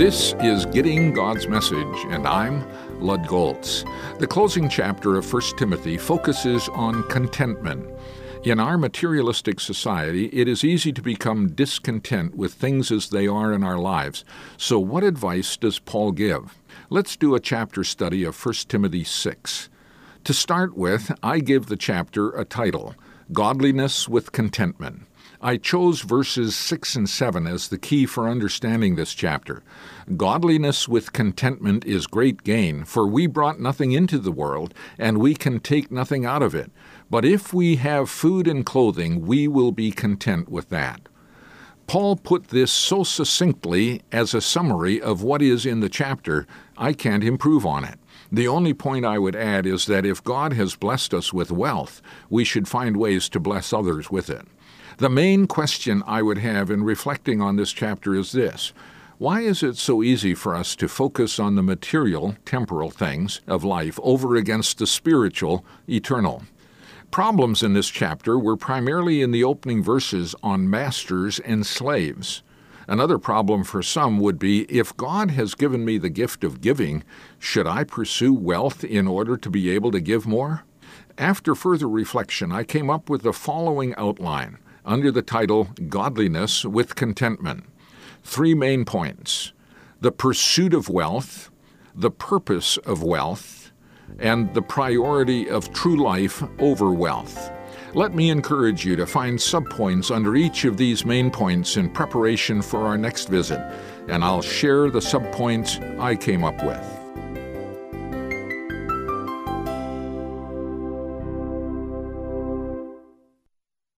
This is Getting God's Message, and I'm Lud Golz. The closing chapter of 1 Timothy focuses on contentment. In our materialistic society, it is easy to become discontent with things as they are in our lives. So, what advice does Paul give? Let's do a chapter study of 1 Timothy 6. To start with, I give the chapter a title Godliness with Contentment. I chose verses 6 and 7 as the key for understanding this chapter. Godliness with contentment is great gain, for we brought nothing into the world, and we can take nothing out of it. But if we have food and clothing, we will be content with that. Paul put this so succinctly as a summary of what is in the chapter, I can't improve on it. The only point I would add is that if God has blessed us with wealth, we should find ways to bless others with it. The main question I would have in reflecting on this chapter is this Why is it so easy for us to focus on the material, temporal things of life over against the spiritual, eternal? Problems in this chapter were primarily in the opening verses on masters and slaves. Another problem for some would be if God has given me the gift of giving, should I pursue wealth in order to be able to give more? After further reflection, I came up with the following outline under the title Godliness with Contentment. Three main points the pursuit of wealth, the purpose of wealth, and the priority of true life over wealth. Let me encourage you to find subpoints under each of these main points in preparation for our next visit, and I'll share the subpoints I came up with.